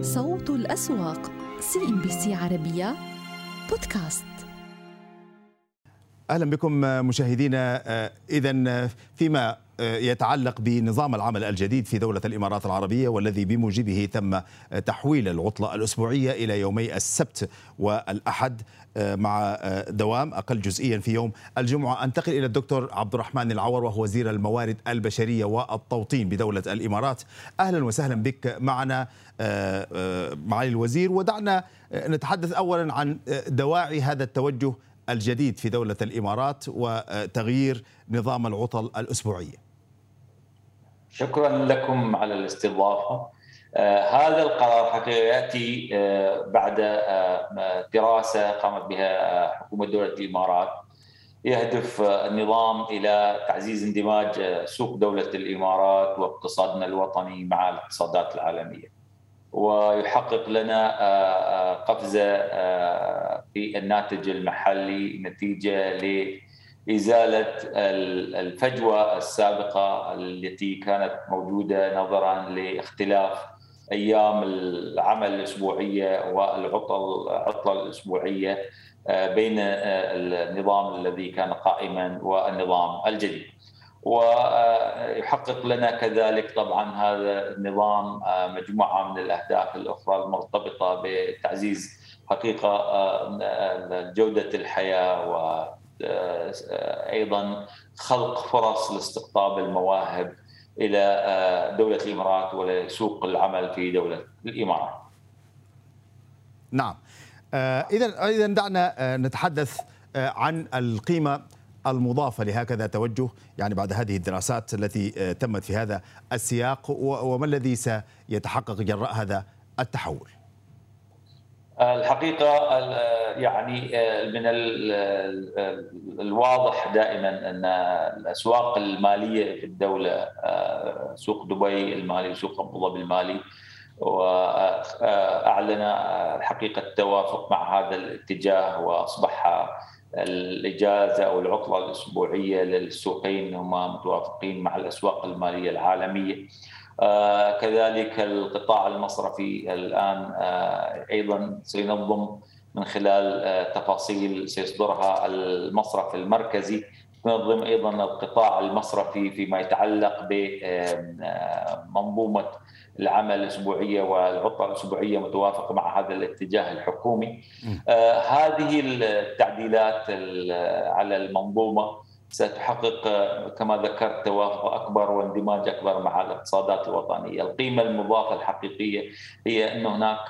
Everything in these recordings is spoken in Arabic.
صوت الأسواق CNBC عربية بودكاست. أهلا بكم مشاهدينا اذا فيما يتعلق بنظام العمل الجديد في دولة الإمارات العربية والذي بموجبه تم تحويل العطلة الأسبوعية إلى يومي السبت والأحد مع دوام أقل جزئيا في يوم الجمعة. أنتقل إلى الدكتور عبد الرحمن العور وهو وزير الموارد البشرية والتوطين بدولة الإمارات. أهلا وسهلا بك معنا معالي الوزير. ودعنا نتحدث أولا عن دواعي هذا التوجه الجديد في دولة الإمارات وتغيير نظام العطل الأسبوعية. شكرا لكم على الاستضافة آه هذا القرار حقيقه يأتي آه بعد آه دراسة قامت بها حكومة دولة الإمارات يهدف النظام إلى تعزيز اندماج سوق دولة الإمارات واقتصادنا الوطني مع الاقتصادات العالمية. ويحقق لنا قفزة في الناتج المحلي نتيجة ل إزالة الفجوة السابقة التي كانت موجودة نظرا لاختلاف أيام العمل الأسبوعية والعطل العطله الأسبوعية بين النظام الذي كان قائما والنظام الجديد. ويحقق لنا كذلك طبعا هذا النظام مجموعة من الأهداف الأخرى المرتبطة بتعزيز حقيقة جودة الحياة و أيضا خلق فرص لاستقطاب المواهب إلى دولة الإمارات ولسوق العمل في دولة الامارات. نعم. اذا اذا دعنا نتحدث عن القيمة المضافة لهكذا توجه يعني بعد هذه الدراسات التي تمت في هذا السياق وما الذي سيتحقق جراء هذا التحول؟ الحقيقة يعني من الواضح دائما أن الأسواق المالية في الدولة سوق دبي المالي وسوق أبو ظبي المالي وأعلن الحقيقة التوافق مع هذا الاتجاه وأصبح الإجازة أو العطلة الأسبوعية للسوقين هم متوافقين مع الأسواق المالية العالمية. آه كذلك القطاع المصرفي الآن آه أيضا سينظم من خلال آه تفاصيل سيصدرها المصرف المركزي تنظم أيضا القطاع المصرفي فيما يتعلق بمنظومه العمل الأسبوعية والعطلة الأسبوعية متوافقه مع هذا الاتجاه الحكومي. هذه التعديلات على المنظومة ستحقق كما ذكرت توافق أكبر واندماج أكبر مع الاقتصادات الوطنية، القيمة المضافة الحقيقية هي أن هناك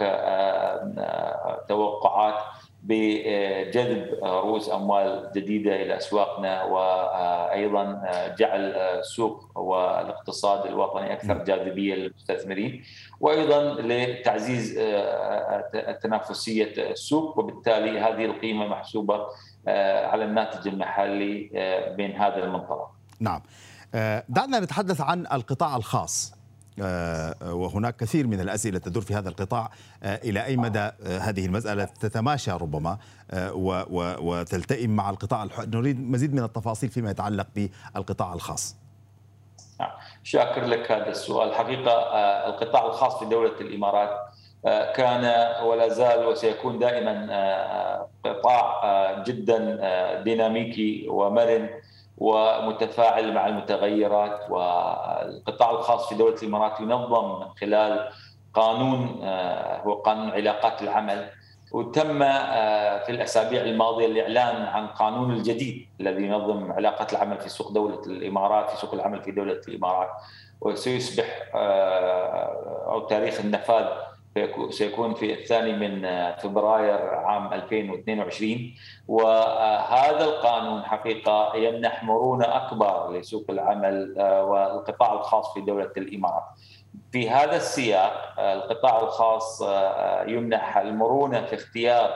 توقعات بجذب رؤوس أموال جديدة إلى أسواقنا وأيضا جعل السوق والاقتصاد الوطني أكثر جاذبية للمستثمرين وأيضا لتعزيز تنافسيه السوق وبالتالي هذه القيمة محسوبة على الناتج المحلي بين هذا المنطلق. نعم. دعنا نتحدث عن القطاع الخاص. وهناك كثير من الأسئلة تدور في هذا القطاع إلى أي مدى هذه المسألة تتماشى ربما وتلتئم مع القطاع نريد مزيد من التفاصيل فيما يتعلق بالقطاع الخاص. شاكر لك هذا السؤال، حقيقة القطاع الخاص في دولة الإمارات كان ولا زال وسيكون دائما قطاع جدا ديناميكي ومرن ومتفاعل مع المتغيرات والقطاع الخاص في دولة الإمارات ينظم من خلال قانون هو قانون علاقات العمل. وتم في الأسابيع الماضية الإعلان عن قانون الجديد الذي ينظم علاقات العمل في سوق دولة الإمارات في سوق العمل في دولة الإمارات. وسيصبح أو تاريخ النفاذ سيكون في الثاني من فبراير عام 2022 وهذا القانون حقيقة يمنح مرونه أكبر لسوق العمل والقطاع الخاص في دولة الإمارات. في هذا السياق القطاع الخاص يمنح المرونه في اختيار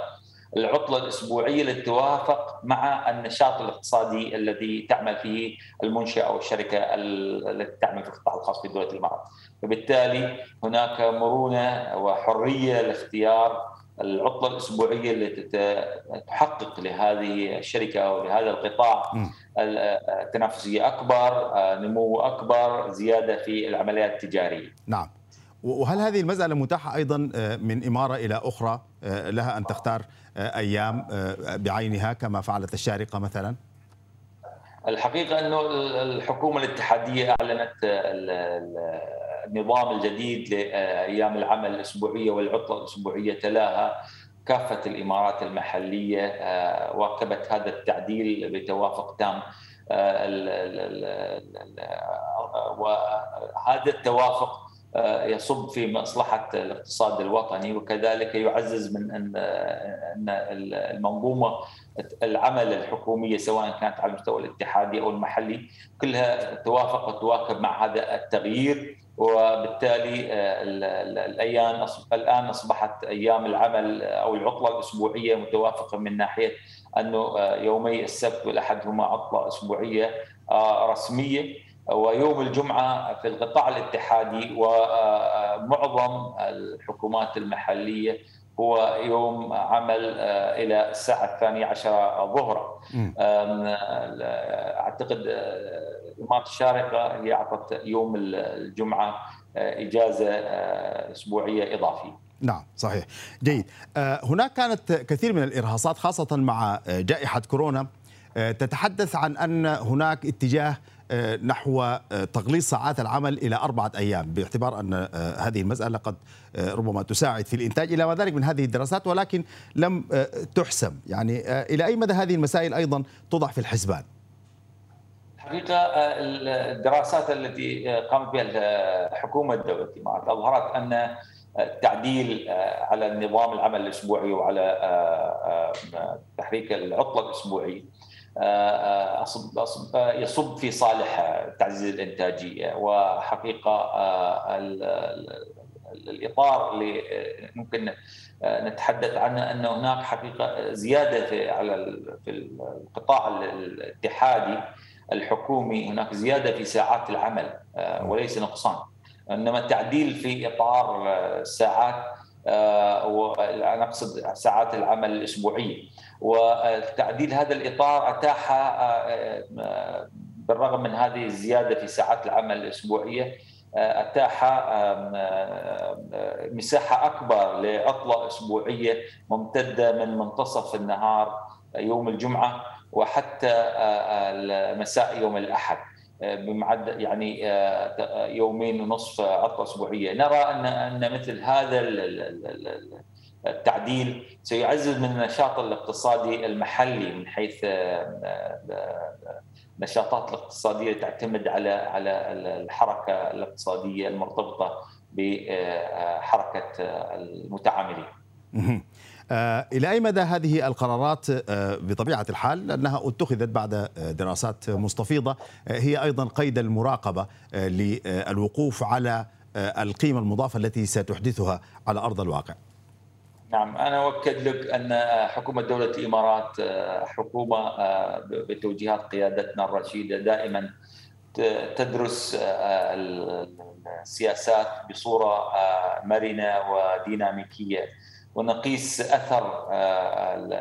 العطلة الأسبوعية للتوافق مع النشاط الاقتصادي الذي تعمل فيه المنشأة أو الشركة التي تعمل في القطاع الخاص في دولة الإمارات. فبالتالي هناك مرونة وحرية لاختيار العطلة الأسبوعية التي تحقق لهذه الشركة أو لهذا القطاع التنافسية أكبر، نمو أكبر، زيادة في العمليات التجارية. نعم. وهل هذه المسألة متاحة أيضا من إمارة إلى أخرى لها أن تختار أيام بعينها كما فعلت الشارقة مثلا؟ الحقيقة أنه الحكومة الاتحادية أعلنت النظام الجديد لأيام العمل الأسبوعية والعطلة الأسبوعية تلاها كافة الإمارات المحلية واكبت هذا التعديل بتوافق تام وهذا التوافق آه، يصب في مصلحة الاقتصاد الوطني وكذلك يعزز من أن المنظومة العمل الحكومية سواء كانت على المستوى الاتحادي أو المحلي كلها توافق وتواكب مع هذا التغيير. وبالتالي آه، الأيام الآن أصبحت أيام العمل أو العطلة الأسبوعية متوافقة من ناحية أنه آه، يومي السبت والأحد هما عطلة أسبوعية رسمية. ويوم الجمعة في القطاع الاتحادي ومعظم الحكومات المحلية هو يوم عمل آه، إلى الساعة الثانية عشر ظهرا. أعتقد إمارة الشارقة هي أعطت يوم الجمعة آه، إجازة آه، أسبوعية إضافية. نعم صحيح. جيد. هناك كانت كثير من الإرهاصات خاصة مع جائحة كورونا. تتحدث عن أن هناك اتجاه آه، نحو آه، تغليظ ساعات العمل إلى أربعة أيام باعتبار أن آه، هذه المسألة قد ربما تساعد في الإنتاج إلى ما ذلك من هذه الدراسات ولكن لم تحسم يعني إلى أي مدى هذه المسائل أيضا توضع في الحسبان؟ حقيقة الدراسات التي قامت بها حكومة دولة الإمارات أظهرت أن التعديل على النظام العمل الأسبوعي وعلى تحريك العطلة الأسبوعية أصب أصب يصب في صالح تعزيز الإنتاجية. وحقيقة الإطار اللي ممكن نتحدث عنه أن هناك حقيقة زيادة في على في القطاع الاتحادي الحكومي. هناك زيادة في ساعات العمل وليس نقصان. إنما التعديل في إطار الساعات وأنا أقصد ساعات العمل الأسبوعية. وتعديل هذا الإطار أتاح آه، آه، بالرغم من هذه الزيادة في ساعات العمل الأسبوعية آه، أتاح مساحة أكبر لعطلة أسبوعية ممتدة من منتصف النهار يوم الجمعة وحتى مساء يوم الأحد بمعدل يعني يومين ونصف عطلة أسبوعية. نرى ان أن مثل هذا التعديل سيعزز من النشاط الاقتصادي المحلي من حيث النشاطات الاقتصادية تعتمد على على الحركة الاقتصادية المرتبطة بحركة المتعاملين. آه، إلى أي مدى هذه القرارات آه، بطبيعة الحال أنها اتخذت بعد دراسات مستفيضة آه، هي أيضا قيد المراقبة للوقوف على القيمة المضافة التي ستحدثها على أرض الواقع نعم أنا أؤكد لك أن حكومة دولة الإمارات حكومة بتوجيهات قيادتنا الرشيدة دائما تدرس السياسات بصورة مرنة وديناميكية ونقيس أثر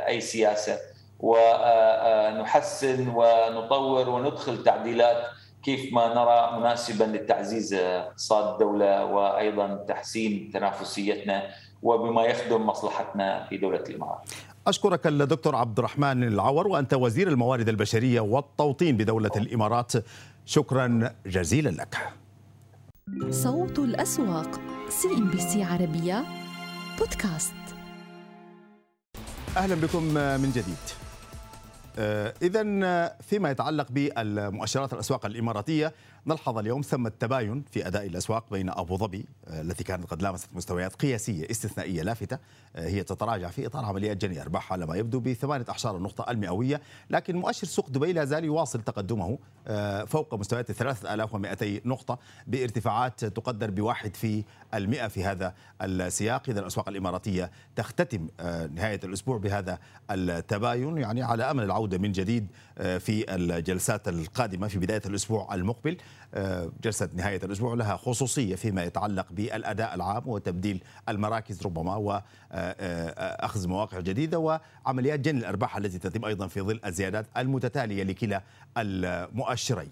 أي سياسة ونحسن ونطور وندخل تعديلات كيف ما نرى مناسبا لتعزيز اقتصاد الدولة وأيضا تحسين تنافسيتنا. وبما يخدم مصلحتنا في دولة الإمارات. أشكرك الدكتور عبد الرحمن العور وأنت وزير الموارد البشرية والتوطين بدولة الإمارات. شكرا جزيلا لك. صوت الأسواق CNBC عربية بودكاست. أهلا بكم من جديد. آه، إذا فيما يتعلق بالمؤشرات الأسواق الإماراتية نلحظ اليوم ثمة تباين في أداء الأسواق بين أبو ظبي آه، التي كانت قد لامست مستويات قياسية استثنائية لافتة آه، هي تتراجع في إطار عمليات جني أرباح على ما يبدو بثمانية أحشار النقطة المئوية لكن مؤشر سوق دبي لا زال يواصل تقدمه فوق مستويات الثلاثة آلاف ومئتي نقطة بارتفاعات تقدر بواحد في المئة في هذا السياق. إذا الأسواق الإماراتية تختتم نهاية الأسبوع بهذا التباين يعني على أمل العودة من جديد في الجلسات القادمة في بداية الأسبوع المقبل. آه، جلسة نهاية الأسبوع لها خصوصية فيما يتعلق بالأداء العام وتبديل المراكز ربما وأخذ مواقع جديدة وعمليات جني الأرباح التي تتم أيضا في ظل الزيادات المتتالية لكلا المؤشرين.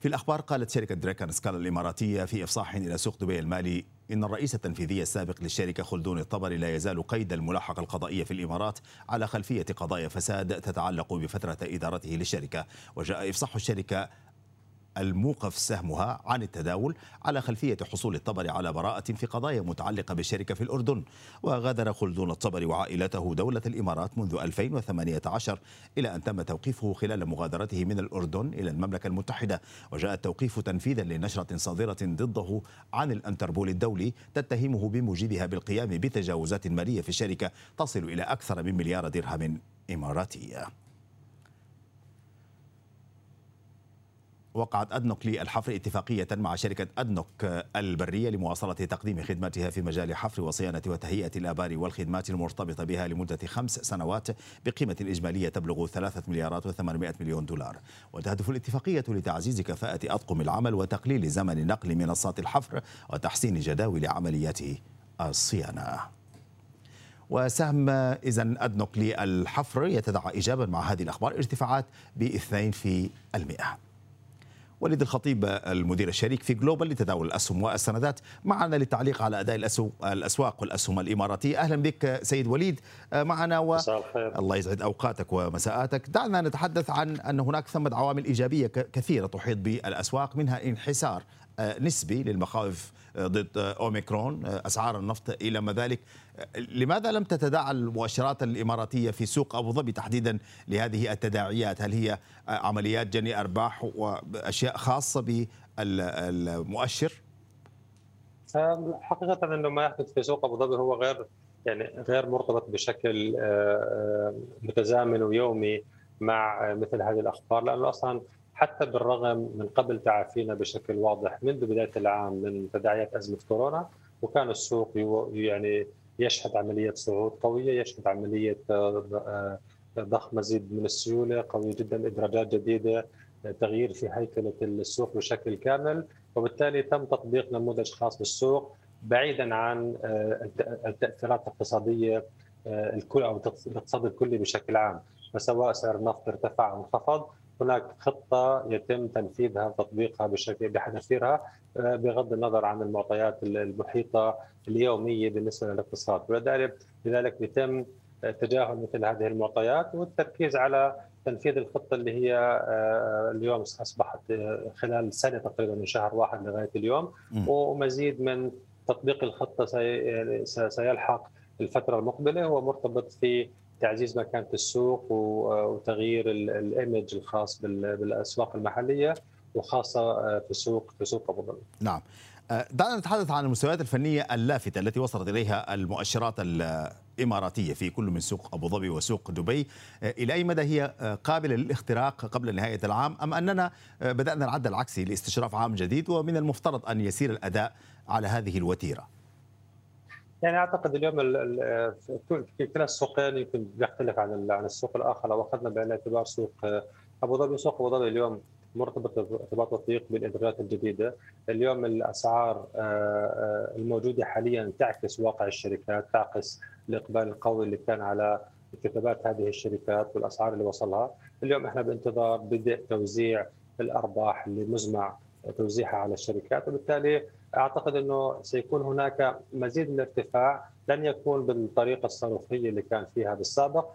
في الأخبار قالت شركة دريكان سكالا الإماراتية في إفصاح إلى سوق دبي المالي إن الرئيس التنفيذي السابق للشركة خلدون الطبري لا يزال قيد الملاحقة القضائية في الإمارات على خلفية قضايا فساد تتعلق بفترة إدارته للشركة. وجاء إفصاح الشركة الموقف سهمها عن التداول على خلفية حصول الطبري على براءة في قضايا متعلقة بالشركة في الأردن. وغادر خلدون الطبري وعائلته دولة الإمارات منذ 2018 إلى أن تم توقيفه خلال مغادرته من الأردن إلى المملكة المتحدة. وجاء التوقيف تنفيذا لنشرة صادرة ضده عن الأنتربول الدولي تتهمه بموجبها بالقيام بتجاوزات مالية في الشركة تصل إلى أكثر من مليار درهم إماراتية. وقعت أدنوك للحفر اتفاقية مع شركة أدنوك البرية لمواصلة تقديم خدماتها في مجال حفر وصيانة وتهيئة الآبار والخدمات المرتبطة بها لمدة خمس سنوات بقيمة إجمالية تبلغ ثلاثة مليارات وثمانمائة مليون دولار. وتهدف الاتفاقية لتعزيز كفاءة أطقم العمل وتقليل زمن نقل منصات الحفر وتحسين جداول عمليات الصيانة. وسهم إذا أدنوك للحفر يتدعى إيجابا مع هذه الأخبار ارتفاعات بإثنين في المئة. وليد الخطيب المدير الشريك في جلوبال لتداول الأسهم والسندات. معنا للتعليق على أداء الأسواق والأسهم الإماراتية. أهلا بك سيد وليد. معنا و... الله يسعد أوقاتك ومساءاتك. دعنا نتحدث عن أن هناك ثمة عوامل إيجابية كثيرة تحيط بالأسواق منها انحسار نسبي للمخاوف ضد أوميكرون أسعار النفط إلى ما ذلك. لماذا لم تتداعى المؤشرات الإماراتية في سوق أبو ظبي تحديدا لهذه التداعيات؟ هل هي عمليات جني أرباح وأشياء خاصة بالمؤشر؟ حقيقة إنه ما يحدث في سوق أبو ظبي هو غير يعني غير مرتبط بشكل متزامن ويومي مع مثل هذه الأخبار لأنه أصلا حتى بالرغم من قبل تعافينا بشكل واضح منذ بداية العام من تداعيات أزمة كورونا وكان السوق يعني يشهد عملية صعود قوية يشهد عملية آه، آه، ضخ مزيد من السيولة قوية جدا إدراجات جديدة تغيير في هيكلة السوق بشكل كامل. وبالتالي تم تطبيق نموذج خاص بالسوق بعيدا عن آه، التأثيرات الاقتصادية الكل أو الاقتصاد الكلي بشكل عام. فسواء سعر النفط ارتفع أو انخفض هناك خطة يتم تنفيذها وتطبيقها بشكل بحذافيرها آه، بغض النظر عن المعطيات المحيطة اليومية بالنسبة للاقتصاد. ولذلك لذلك يتم تجاهل مثل هذه المعطيات والتركيز على تنفيذ الخطة اللي هي آه، اليوم أصبحت آه، خلال سنة تقريبا من شهر واحد لغاية اليوم. ومزيد من تطبيق الخطة سيلحق الفترة المقبلة هو مرتبط في تعزيز مكانة السوق وتغيير الإيمج الخاص بالأسواق المحلية وخاصة آه، في سوق في سوق أبو ظبي. نعم. آه، دعنا نتحدث عن المستويات الفنية اللافتة التي وصلت إليها المؤشرات الإماراتية في كل من سوق أبو ظبي وسوق دبي، آه، إلى أي مدى هي قابلة للاختراق قبل نهاية العام أم أننا بدأنا العد العكسي لاستشراف عام جديد ومن المفترض أن يسير الأداء على هذه الوتيرة؟ يعني أعتقد اليوم كلا السوقين يمكن بيختلف عن عن السوق الآخر. لو أخذنا بعين الاعتبار سوق آه، أبو ظبي سوق أبو ظبي اليوم مرتبط ارتباط وثيق بالإدارات الجديدة، اليوم الأسعار آه، آه، الموجودة حاليا تعكس واقع الشركات، تعكس الإقبال القوي اللي كان على كتابات هذه الشركات والأسعار اللي وصلها، اليوم إحنا بانتظار بدء توزيع الأرباح اللي مزمع توزيعها على الشركات وبالتالي أعتقد إنه سيكون هناك مزيد من الارتفاع لن يكون بالطريقة الصاروخية اللي كان فيها بالسابق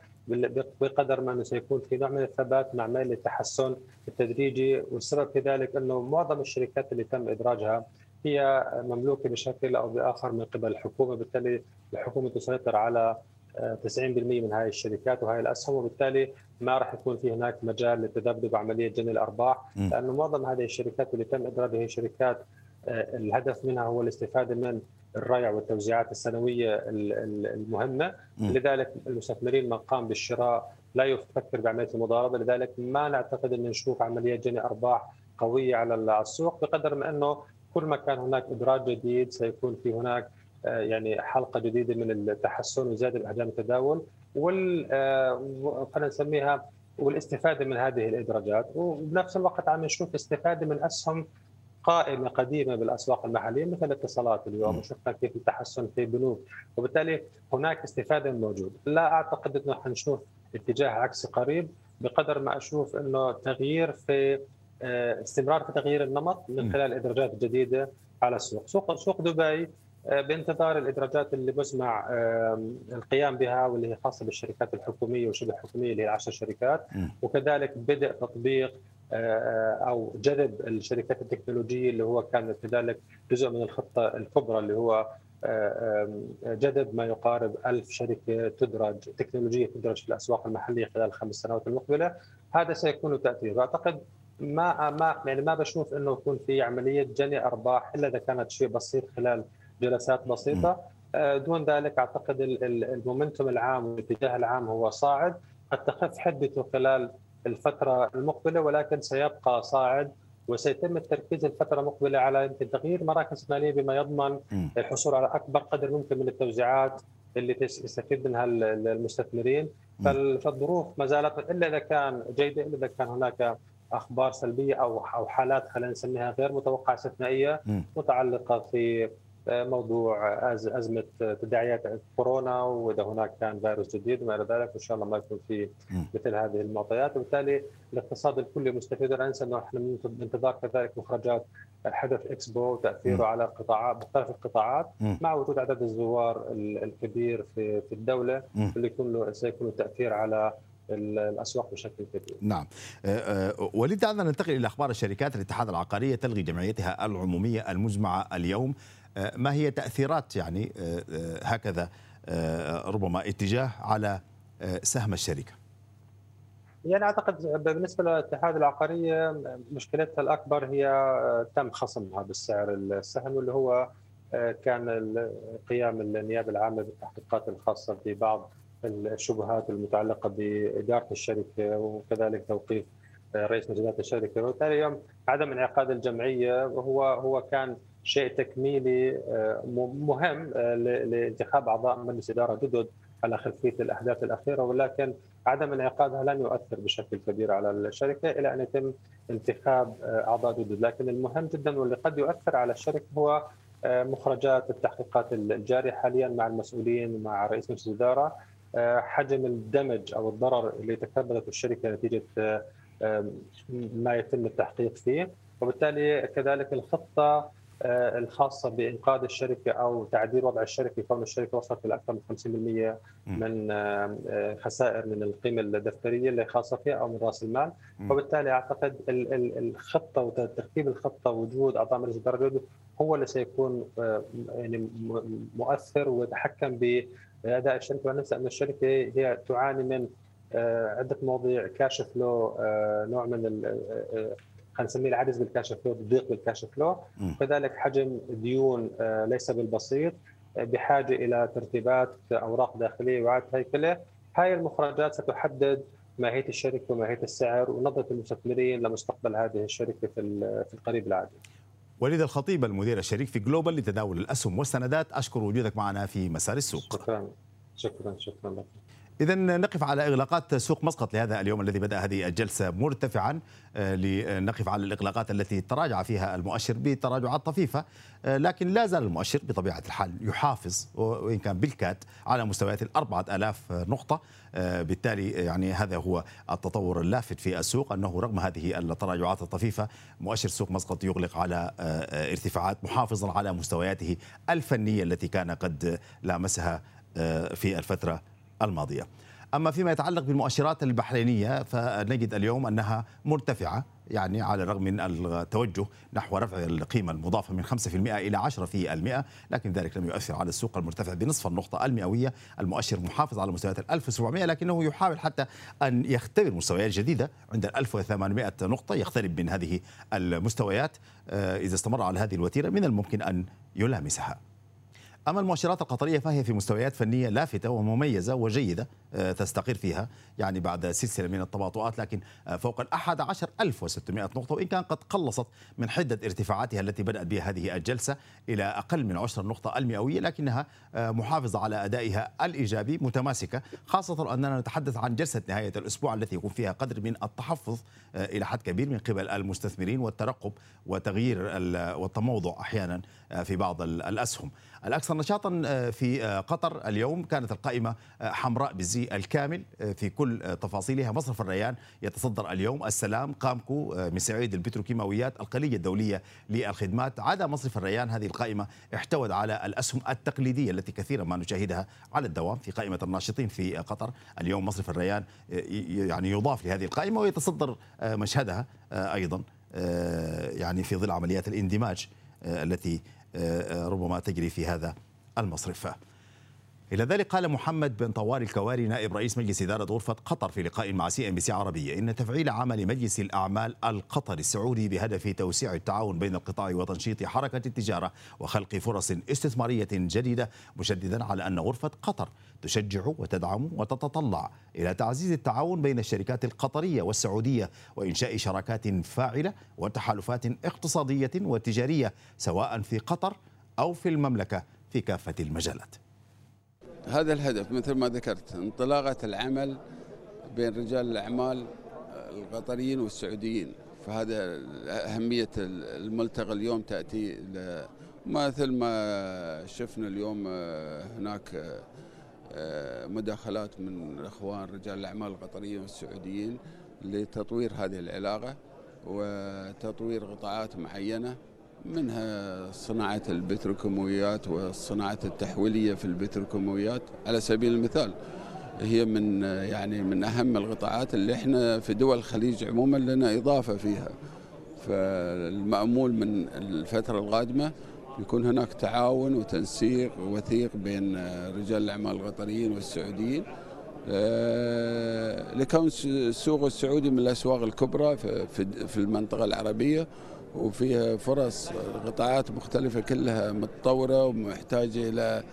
بقدر ما إنه سيكون في نوع من الثبات مع ميل للتحسن التدريجي والسبب في ذلك إنه معظم الشركات اللي تم إدراجها هي مملوكة بشكل أو بآخر من قبل الحكومة. بالتالي الحكومة تسيطر على 90% من هذه الشركات وهذه الأسهم وبالتالي ما راح يكون في هناك مجال للتذبذب عمليه جني الأرباح. لأنه معظم هذه الشركات اللي تم إدراجها هي شركات آه، الهدف منها هو الاستفادة من الريع والتوزيعات السنوية المهمة. لذلك المستثمرين من قام بالشراء لا يفكر بعملية المضاربة. لذلك ما نعتقد أن نشوف عملية جني أرباح قوية على السوق بقدر ما أنه كل ما كان هناك إدراج جديد سيكون في هناك آه، يعني حلقة جديدة من التحسن وزيادة احجام التداول وال آه، خلينا نسميها والاستفادة من هذه الإدراجات. وبنفس الوقت عم نشوف استفادة من أسهم قائمة قديمة بالأسواق المحلية مثل الاتصالات اليوم وشفنا كيف التحسن في بنوك. وبالتالي هناك استفادة موجود. لا أعتقد إنه حنشوف اتجاه عكسي قريب بقدر ما أشوف إنه تغيير في استمرار في تغيير النمط من خلال إدراجات جديدة على السوق، سوق سوق دبي بانتظار الإدراجات اللي مزمع القيام بها واللي هي خاصة بالشركات الحكومية وشبه الحكوميه اللي هي 10 شركات. وكذلك بدء تطبيق أو جذب الشركات التكنولوجية اللي هو كان كذلك جزء من الخطة الكبرى اللي هو جذب ما يقارب ألف شركة تدرج تكنولوجية تدرج في الأسواق المحلية خلال الخمس سنوات المقبلة. هذا سيكون له تأثير وأعتقد ما ما يعني ما بشوف إنه يكون في عملية جني أرباح إلا إذا كانت شيء بسيط خلال جلسات بسيطة. دون ذلك أعتقد المومنتوم العام والاتجاه العام هو صاعد. قد تخف حدته خلال الفترة المقبلة ولكن سيبقى صاعد وسيتم التركيز الفترة المقبلة على يمكن تغيير مراكز ماليه بما يضمن الحصول على أكبر قدر ممكن من التوزيعات اللي يستفيد منها المستثمرين. فالظروف ما زالت إلا إذا كان جيدة إلا إذا كان هناك أخبار سلبية أو أو حالات خلينا نسميها غير متوقعة استثنائية متعلقة في موضوع أزمة تداعيات كورونا وإذا هناك كان فيروس جديد وما إلى ذلك وإن شاء الله ما يكون في مثل هذه المعطيات. وبالتالي الاقتصاد الكلي مستفيد. ولا ننسى إنه إحنا بانتظار كذلك مخرجات حدث اكسبو وتاثيره على قطاعات مختلف القطاعات مع وجود عدد الزوار الكبير في في الدولة اللي يكون له سيكون له تأثير على الأسواق بشكل كبير. نعم. وليد دعنا ننتقل إلى أخبار الشركات الاتحاد العقارية تلغي جمعيتها العمومية المزمعة اليوم. ما هي تأثيرات يعني هكذا ربما اتجاه على سهم الشركة؟ يعني أعتقد بالنسبة للاتحاد العقارية مشكلتها الأكبر هي تم خصم هذا السعر السهم واللي هو كان قيام النيابه العامة بالتحقيقات الخاصة ببعض الشبهات المتعلقة بإدارة الشركة وكذلك توقيف رئيس مجلس الشركة وبالتالي اليوم عدم انعقاد الجمعية هو هو كان شيء تكميلي مهم لانتخاب أعضاء مجلس إدارة جدد على خلفيه الأحداث الأخيرة ولكن عدم انعقادها لن يؤثر بشكل كبير على الشركة إلى أن يتم انتخاب أعضاء جدد، لكن المهم جدا واللي قد يؤثر على الشركة هو مخرجات التحقيقات الجارية حاليا مع المسؤولين ومع رئيس مجلس الإدارة. حجم الدمج أو الضرر اللي تكبدت الشركة نتيجة ما يتم التحقيق فيه. وبالتالي كذلك الخطة الخاصة بإنقاذ الشركة أو تعديل وضع الشركة كون الشركة وصلت إلى أكثر من 50% من خسائر من القيمة الدفترية اللي خاصة فيها أو من رأس المال. وبالتالي أعتقد الخطة وترتيب الخطة وجود اعضاء مجلس الاداره هو اللي سيكون يعني مؤثر ويتحكم بأداء الشركة. وننسى أن الشركة هي تعاني من عدة مواضيع cash flow نوع من خلينا نسميه العجز بال cash flow الضيق بال cash flow كذلك حجم ديون ليس بالبسيط بحاجة إلى ترتيبات أوراق داخلية واعاده هيكلة هاي المخرجات ستحدد ماهية الشركة وماهية السعر ونظرة المستثمرين لمستقبل هذه الشركة في في القريب العاجل. وليد الخطيب المدير الشريك في جلوبال لتداول الأسهم والسندات أشكر وجودك معنا في مسار السوق. شكرا شكرا شكرا لك. إذا نقف على إغلاقات سوق مسقط لهذا اليوم الذي بدأ هذه الجلسة مرتفعا لنقف على الإغلاقات التي تراجع فيها المؤشر بتراجعات طفيفة لكن لا زال المؤشر بطبيعة الحال يحافظ وإن كان بالكاد على مستويات الأربعة ألاف نقطة بالتالي يعني هذا هو التطور اللافت في السوق أنه رغم هذه التراجعات الطفيفة مؤشر سوق مسقط يغلق على ارتفاعات محافظا على مستوياته الفنية التي كان قد لامسها في الفترة الماضية. أما فيما يتعلق بالمؤشرات البحرينية فنجد اليوم أنها مرتفعة يعني على الرغم من التوجه نحو رفع القيمة المضافة من 5% إلى 10% لكن ذلك لم يؤثر على السوق المرتفع بنصف النقطة المئوية. المؤشر محافظ على مستويات ال 1700 لكنه يحاول حتى أن يختبر مستويات جديدة عند ال 1800 نقطة يقترب من هذه المستويات إذا استمر على هذه الوتيرة من الممكن أن يلامسها. أما المؤشرات القطرية فهي في مستويات فنية لافتة ومميزة وجيدة تستقر فيها يعني بعد سلسلة من التباطؤات لكن فوق الأحد عشر ألف وستمائة نقطة وإن كان قد قلصت من حدة ارتفاعاتها التي بدأت بها هذه الجلسة إلى أقل من عشر النقطة المئوية لكنها محافظة على أدائها الإيجابي متماسكة خاصة أننا نتحدث عن جلسة نهاية الأسبوع التي يكون فيها قدر من التحفظ إلى حد كبير من قبل المستثمرين والترقب وتغيير والتموضع أحيانا في بعض الأسهم. الأكثر نشاطا في قطر اليوم كانت القائمة حمراء بالزي الكامل في كل تفاصيلها. مصرف الريان يتصدر اليوم. السلام قامكو مسعيد البتروكيماويات القلية الدولية للخدمات. عدا مصرف الريان هذه القائمة احتوت على الأسهم التقليدية التي كثيرا ما نشاهدها على الدوام في قائمة الناشطين في قطر. اليوم مصرف الريان يعني يضاف لهذه القائمة ويتصدر مشهدها أيضا يعني في ظل عمليات الاندماج التي ربما تجري في هذا المصرف. إلى ذلك قال محمد بن طوال الكواري نائب رئيس مجلس إدارة غرفة قطر في لقاء مع CNBC عربية إن تفعيل عمل مجلس الأعمال القطري السعودي بهدف توسيع التعاون بين القطاع وتنشيط حركة التجارة وخلق فرص استثمارية جديدة مشددا على أن غرفة قطر تشجع وتدعم وتتطلع إلى تعزيز التعاون بين الشركات القطرية والسعودية وإنشاء شراكات فاعلة وتحالفات اقتصادية وتجارية سواء في قطر أو في المملكة في كافة المجالات. هذا الهدف مثل ما ذكرت انطلاقة العمل بين رجال الأعمال القطريين والسعوديين. فهذا أهمية الملتقى اليوم تأتي مثل ما شفنا اليوم هناك مداخلات من اخوان رجال الأعمال القطريين والسعوديين لتطوير هذه العلاقة وتطوير قطاعات معينة. منها صناعة البتروكيماويات والصناعة التحويلية في البتروكيماويات. على سبيل المثال هي من يعني من أهم القطاعات اللي إحنا في دول الخليج عموما لنا إضافة فيها. فالمأمول من الفترة القادمة يكون هناك تعاون وتنسيق وثيق بين رجال الأعمال القطريين والسعوديين. آه، لكون السوق السعودي من الأسواق الكبرى في المنطقة العربية. وفيها فرص قطاعات مختلفة كلها متطورة ومحتاجة إلى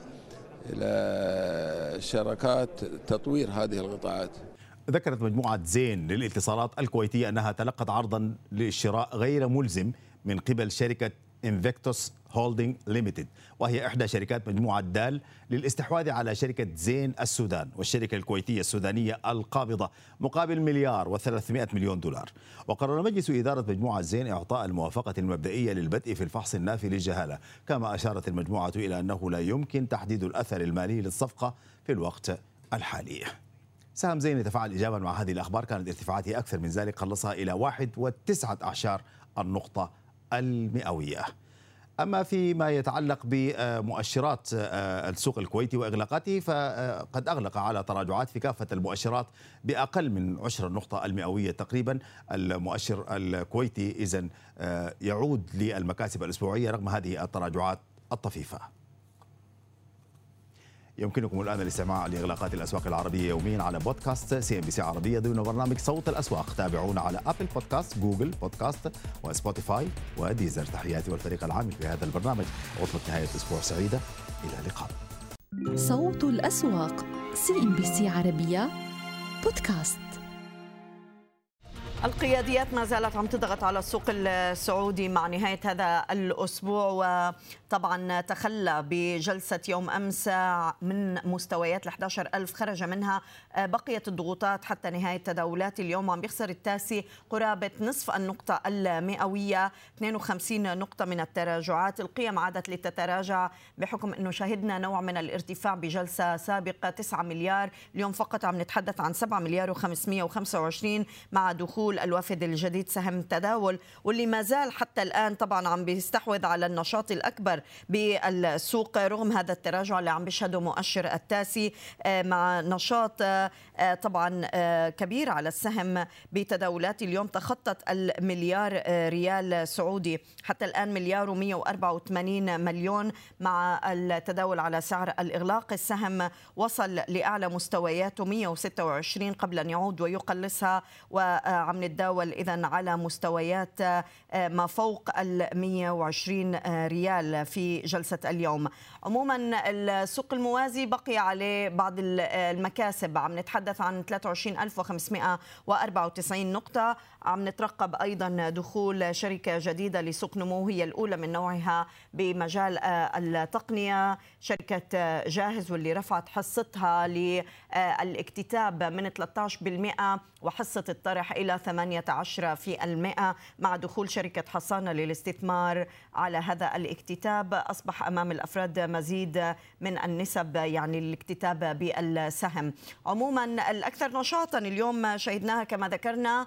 إلى شراكات تطوير هذه القطاعات ذكرت مجموعة زين للاتصالات الكويتية أنها تلقت عرضا للشراء غير ملزم من قبل شركة Invictus Holding Limited وهي إحدى شركات مجموعة دال للاستحواذ على شركة زين السودان والشركة الكويتية السودانية القابضة مقابل مليار و300 مليون دولار. وقرر مجلس إدارة مجموعة زين إعطاء الموافقة المبدئية للبدء في الفحص النافي للجهالة كما أشارت المجموعة إلى أنه لا يمكن تحديد الأثر المالي للصفقة في الوقت الحالي. سهم زين يتفاعل إيجابا مع هذه الأخبار كانت ارتفاعاته أكثر من ذلك قلصها إلى واحد وتسعة أعشار النقطة المئوية. أما فيما يتعلق بمؤشرات آه، السوق الكويتي وإغلاقاته فقد أغلق على تراجعات في كافة المؤشرات بأقل من عشر النقطة المئوية تقريبا. المؤشر الكويتي إذا آه، يعود للمكاسب الأسبوعية رغم هذه التراجعات الطفيفة. يمكنكم الآن الاستماع لإغلاقات الأسواق العربية يوميا على بودكاست CNBC عربية ضمن برنامج صوت الأسواق. تابعونا على Apple Podcast Google Podcast و Spotify و Deezer تحياتي والفريق العامل في هذا البرنامج. عطلة نهاية أسبوع سعيدة. إلى اللقاء. صوت الأسواق. CNBC عربية بودكاست. القياديات ما زالت عم تضغط على السوق السعودي مع نهاية هذا الأسبوع وطبعا تخلى بجلسة يوم أمس من مستويات ال 11000 خرج منها بقية الضغوطات حتى نهاية تداولات اليوم. وعم بيخسر التاسي قرابة نصف النقطة المئوية 52 نقطة من التراجعات. القيم عادت لتتراجع بحكم أنه شهدنا نوع من الارتفاع بجلسة سابقة 9 مليار. اليوم فقط عم نتحدث عن 7 مليار و525 مع دخول الوفد الجديد سهم تداول واللي ما زال حتى الآن طبعا عم بيستحوذ على النشاط الأكبر بالسوق رغم هذا التراجع اللي عم بيشهده مؤشر التاسي آه، مع نشاط آه، طبعا آه، كبير على السهم بتداولات اليوم تخطت المليار ريال سعودي. حتى الآن مليار و184 مليون مع التداول على سعر الإغلاق. السهم وصل لأعلى مستوياته 126 قبل أن يعود ويقلصها وعم نتداول إذا على مستويات ما فوق ال 120 آه، ريال. في جلسة اليوم. عموما السوق الموازي بقي عليه بعض المكاسب. عم نتحدث عن 23594 نقطة. عم نترقب أيضا دخول شركة جديدة لسوق نمو هي الأولى من نوعها بمجال آه، التقنية. شركة جاهز واللي رفعت حصتها للإكتتاب من 13% وحصة الطرح إلى 8% 18% مع دخول شركة حصانة للاستثمار على هذا الإكتتاب. أصبح أمام الأفراد مزيد من النسب يعني الإكتتاب بالسهم. عموما الأكثر نشاطا اليوم شهدناها كما ذكرنا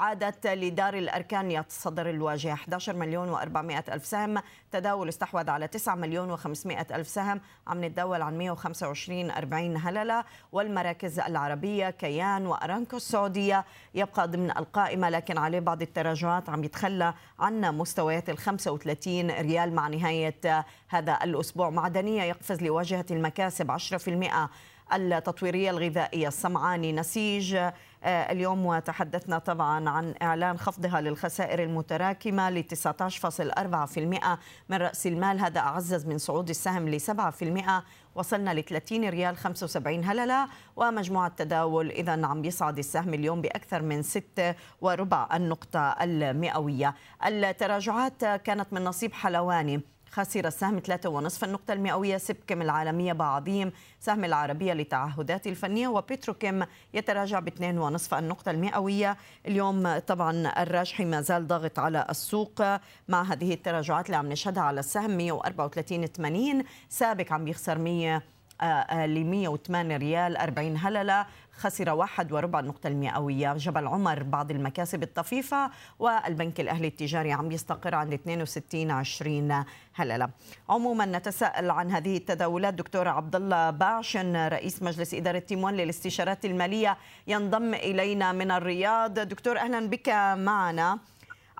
عادت لدار الأركان يتصدر الواجهة. 11 مليون و400 ألف سهم. تداول استحوذ على 9 مليون و500 ألف سهم. عم نتداول عن 125 40 هللة. والمراكز العربية كيان وأرانكو السعودية. يبقى ضمن القائمة لكن عليه بعض التراجعات عم يتخلى عن مستويات ال 35 ريال مع نهاية هذا الأسبوع. معدنية يقفز لواجهة المكاسب 10% التطويرية الغذائية. الصمعاني نسيج. آه، اليوم وتحدثنا طبعا عن إعلان خفضها للخسائر المتراكمة ل 19.4% من رأس المال. هذا أعزز من صعود السهم ل 7% وصلنا ل 30 ريال 75 هللة ومجموع التداول إذا عم يصعد السهم اليوم بأكثر من 6 وربع النقطة المئوية. التراجعات كانت من نصيب حلواني. خسر السهم 3.5 النقطة المئوية. سبكم العالمية بعظيم سهم العربية للتعهدات الفنية. وبتروكيم يتراجع ب 2.5 النقطة المئوية. اليوم طبعا الراجحي ما زال ضاغط على السوق مع هذه التراجعات اللي عم نشهدها على السهم 134.80 سابق عم يخسر 100 ل 108 ريال 40 هللة. خسر واحد وربع النقطة المئوية. جبل عمر بعض المكاسب الطفيفة والبنك الأهلي التجاري عم يستقر عند 62 20 هللة عموما نتساءل عن هذه التداولات. دكتور عبد الله باشن رئيس مجلس إدارة تيمون للاستشارات المالية ينضم إلينا من الرياض. دكتور أهلا بك معنا.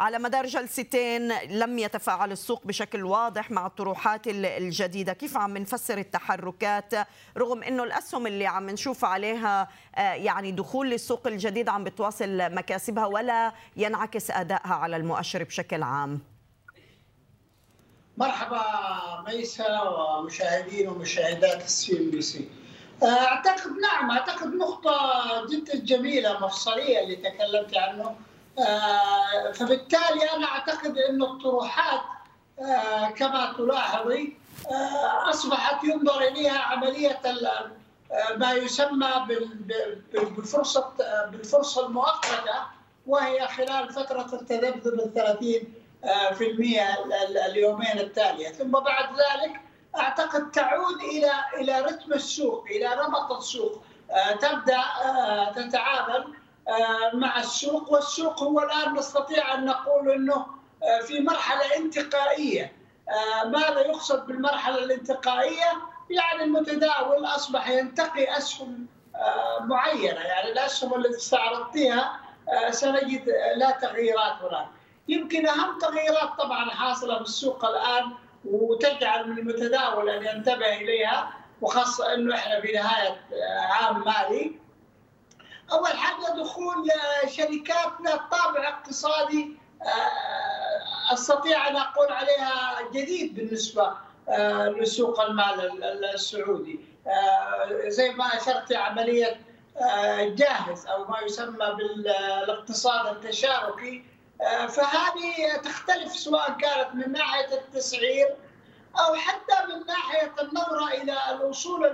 على مدار جلستين لم يتفاعل السوق بشكل واضح مع الطروحات الجديدة. كيف عم نفسر التحركات رغم أنه الأسهم اللي عم نشوف عليها آه، يعني دخول للسوق الجديد عم بتواصل مكاسبها ولا ينعكس أدائها على المؤشر بشكل عام؟ مرحبا ميسا ومشاهدين ومشاهدات ال CNBC. أعتقد نعم أعتقد نقطة جدا جميلة مفصلية اللي تكلمت عنه. آه، فبالتالي أنا أعتقد إنه الطروحات آه، كما تلاحظي آه، أصبحت ينظر إليها عملية ما يسمى بالفرصة بالفرصة المؤقتة وهي خلال فترة التذبذب ال 30 في المية اليومين التالية. ثم بعد ذلك أعتقد تعود إلى إلى رتم السوق إلى نمط السوق. تبدأ تتعامل آه، مع السوق والسوق هو الآن نستطيع أن نقول إنه آه، في مرحلة انتقائية. آه، ماذا يقصد بالمرحلة الانتقائية؟ يعني المتداول أصبح ينتقي أسهم معينة. يعني الأسهم التي استعرضتها سنجد لا تغييرات هناك. يمكن أهم تغييرات طبعا حاصلة في السوق الآن وتجعل من المتداول أن ينتبه إليها وخاصة إنه إحنا في نهاية عام مالي. أول حاجة دخول شركات ذات طابع اقتصادي آه، أستطيع أن أقول عليها جديد بالنسبة آه، لسوق المال السعودي. آه، زي ما أشرت عملية جاهز أو ما يسمى بالاقتصاد التشاركي. فهذه تختلف سواء كانت من ناحية التسعير أو حتى من ناحية النظرة إلى الأصول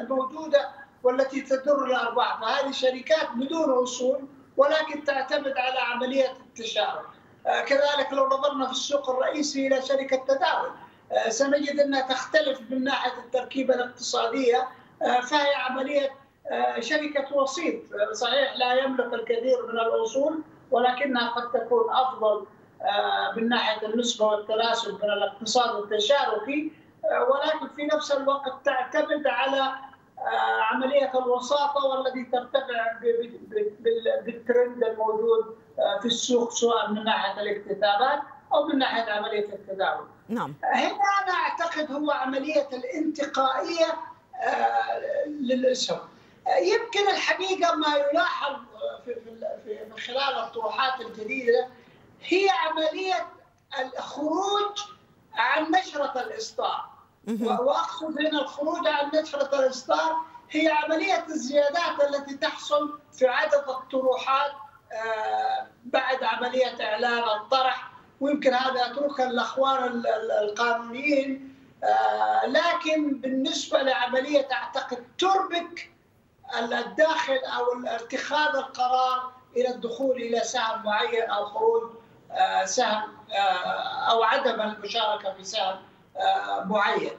الموجودة والتي تدر الأرباح. فهذه شركات بدون أصول ولكن تعتمد على عملية التشارك آه، كذلك لو نظرنا في السوق الرئيسي إلى شركة تداول آه، سنجد أنها تختلف من ناحية التركيبة الاقتصادية آه، فهي عملية شركة وسيط. صحيح لا يملك الكثير من الأصول ولكنها قد تكون أفضل من ناحية النسبة والتناسب من الاقتصاد التشاركي ولكن في نفس الوقت تعتمد على عملية الوساطة والذي ترتفع بالترند الموجود آه، في السوق سواء من ناحية الاكتتابات أو من ناحية عملية التداول. نعم. هنا أنا أعتقد هو عملية الانتقائية آه، للاسهم. يمكن الحقيقة ما يلاحظ في من خلال الطروحات الجديدة هي عملية الخروج عن نشرة الإصدار. واقصد هنا الخروج عن نشره الاصدار هي عملية الزيادات التي تحصل في عدد الطروحات آه، بعد عملية إعلان الطرح. ويمكن هذا اتركها للاخوان القانونيين. آه، لكن بالنسبة لعملية أعتقد تربك الداخل أو اتخاذ القرار إلى الدخول إلى سهم معين أو خروج آه، سهم أو عدم المشاركة في سهم. معين.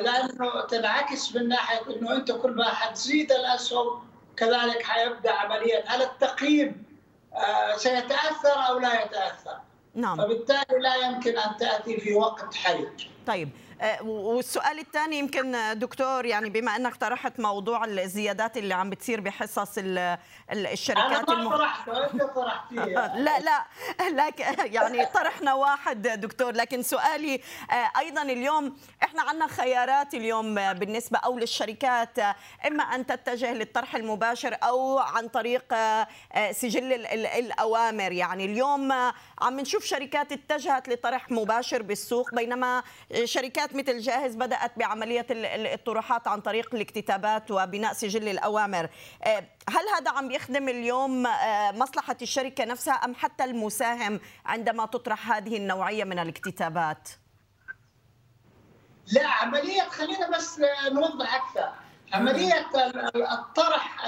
لأنه تنعكس من ناحية إنه أنت كل ما حتزيد الأسهم كذلك حيبدأ عمليه هل التقييم سيتأثر أو لا يتأثر؟ نعم. فبالتالي لا يمكن أن تأتي في وقت حرج. طيب. آه، والسؤال الثاني يمكن دكتور يعني بما انك طرحت موضوع الزيادات اللي عم بتصير بحصص الشركات أنا ما طرحته أنت طرحتيه لا لا لكن يعني طرحنا واحد دكتور لكن سؤالي آه، أيضا اليوم إحنا عندنا خيارات اليوم بالنسبة أو للشركات إما أن تتجه للطرح المباشر أو عن طريق آه، سجل الأوامر. يعني اليوم عم نشوف شركات اتجهت لطرح مباشر بالسوق بينما شركات مثل جاهز بدأت بعملية الطروحات عن طريق الاكتتابات وبناء سجل الأوامر. آه، هل هذا عم يخدم اليوم آه، مصلحة الشركة نفسها أم حتى المساهم عندما تطرح هذه النوعية من الاكتتابات؟ لا عملية خلينا بس نوضح أكثر. عملية الطرح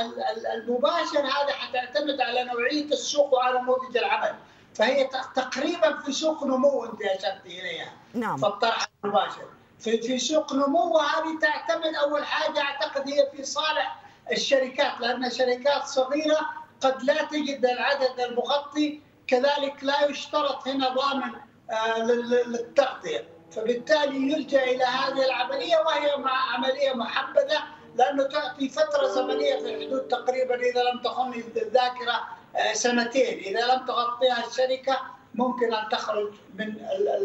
المباشر هذا حتعتمد على نوعية السوق وعلى نموذج العمل. فهي تقريبا في سوق نمو أنت اشرت إليها. نعم. فالطرح المباشر في في سوق نمو وهذه تعتمد أول حاجة أعتقد هي في صالح الشركات لأن شركات صغيرة قد لا تجد العدد المغطي كذلك لا يشترط هنا ضامن آه، للتغطية. فبالتالي يلجأ إلى هذه العملية وهي مع عملية محبذة لأنه تعطي فترة زمنية في حدود تقريبا إذا لم تخن الذاكرة آه، سنتين. إذا لم تغطيها الشركة ممكن أن تخرج من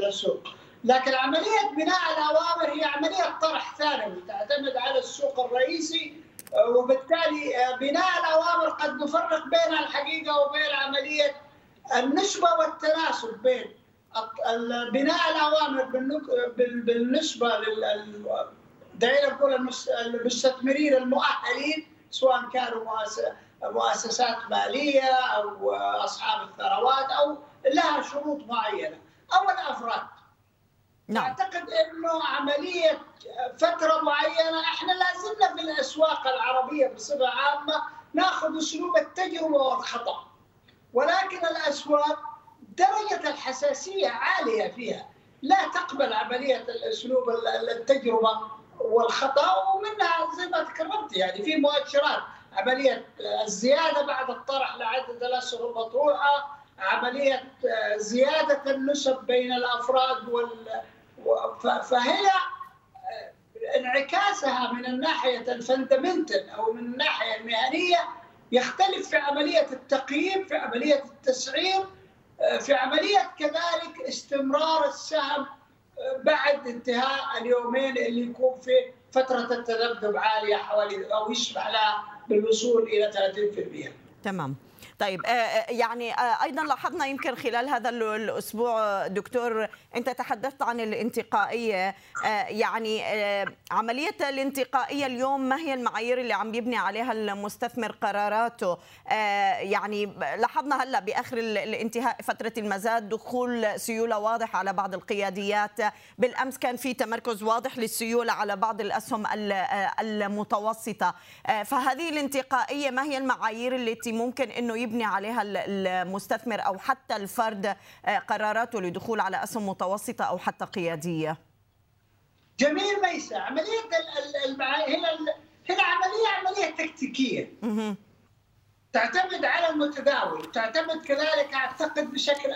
السوق. لكن عملية بناء الأوامر هي عملية طرح ثانوي تعتمد على السوق الرئيسي آه، وبالتالي آه، بناء الأوامر قد نفرق بين الحقيقة وبين عملية النسبة والتناسب بين بناء الأوامر بالنسبة لل دعينا نقول المستثمرين المؤهلين سواء كانوا مؤسسات مالية أو أصحاب الثروات أو لها شروط معينة. أو الافراد نعم. أعتقد إنه عملية فترة معينة إحنا لازلنا في الأسواق العربية بصفة عامة نأخذ أسلوب التجربة والخطأ. ولكن الأسواق درجة الحساسية عالية فيها. لا تقبل عملية الأسلوب التجربة والخطأ ومنها زي ما تكرمت يعني في مؤشرات. عملية الزيادة بعد الطرح لعدد الأسهم المطروحة عملية زيادة النسب بين الأفراد وال فهي انعكاسها من الناحية الفندمنتال أو من الناحية المهنية يختلف في عملية التقييم في عملية التسعير في عملية كذلك استمرار السهم بعد انتهاء اليومين اللي يكون في فترة التذبذب عالية حوالي أو يسمح لها بالوصول إلى 30% تمام. طيب آه، آه، يعني آه، أيضا لاحظنا يمكن خلال هذا الأسبوع دكتور أنت تحدثت عن الانتقائية يعني عملية الانتقائية اليوم ما هي المعايير اللي عم يبني عليها المستثمر قراراته؟ يعني لاحظنا هلأ بآخر الانتهاء فترة المزاد دخول سيولة واضح على بعض القياديات. بالأمس كان في تمركز واضح للسيولة على بعض الأسهم المتوسطة. فهذه الانتقائية ما هي المعايير التي ممكن إنه يبني عليها المستثمر أو حتى الفرد آه، قراراته لدخول على أسهم متوسطة أو حتى قيادية؟ جميل ميسا. عملية هنا هنا عمليه عملية تكتيكية. تعتمد على المتداول. تعتمد كذلك أعتقد بشكل